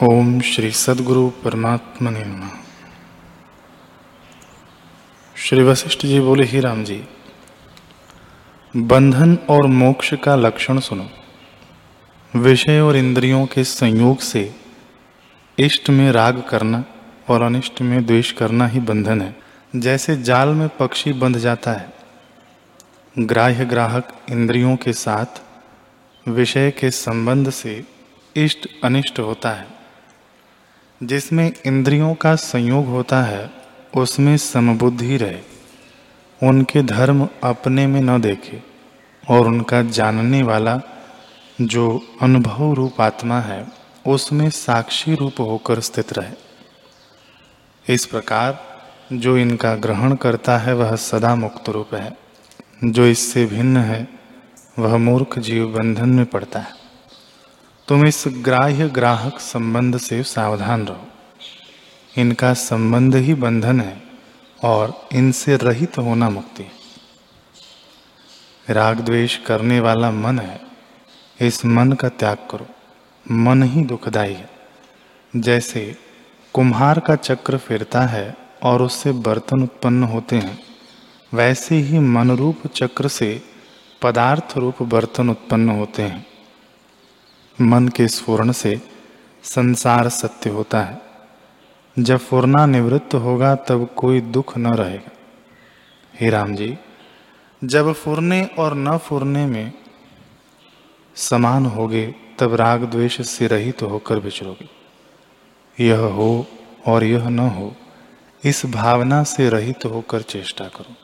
ओम श्री सदगुरु परमात्मा ने श्री वशिष्ठ जी बोले, ही राम जी, बंधन और मोक्ष का लक्षण सुनो। विषय और इंद्रियों के संयोग से इष्ट में राग करना और अनिष्ट में द्वेष करना ही बंधन है। जैसे जाल में पक्षी बंध जाता है, ग्राह्य ग्राहक इंद्रियों के साथ विषय के संबंध से इष्ट अनिष्ट होता है। जिसमें इंद्रियों का संयोग होता है, उसमें समबुद्धि रहे। उनके धर्म अपने में न देखे और उनका जानने वाला जो अनुभव रूप आत्मा है, उसमें साक्षी रूप होकर स्थित रहे। इस प्रकार जो इनका ग्रहण करता है, वह सदा मुक्त रूप है। जो इससे भिन्न है, वह मूर्ख जीव बंधन में पड़ता है। तुम इस ग्राह्य ग्राहक संबंध से सावधान रहो। इनका संबंध ही बंधन है और इनसे रहित होना मुक्ति। राग द्वेष करने वाला मन है, इस मन का त्याग करो। मन ही दुखदाई है। जैसे कुम्हार का चक्र फिरता है और उससे बर्तन उत्पन्न होते हैं, वैसे ही मन रूप चक्र से पदार्थ रूप बर्तन उत्पन्न होते हैं। मन के स्फुरण से संसार सत्य होता है। जब फुरना निवृत्त होगा, तब कोई दुख न रहेगा। हे राम जी, जब फुरने और न फुरने में समान होगे, तब राग द्वेष से रहित तो होकर विचरोगे यह हो और यह न हो, इस भावना से रहित तो होकर चेष्टा करो।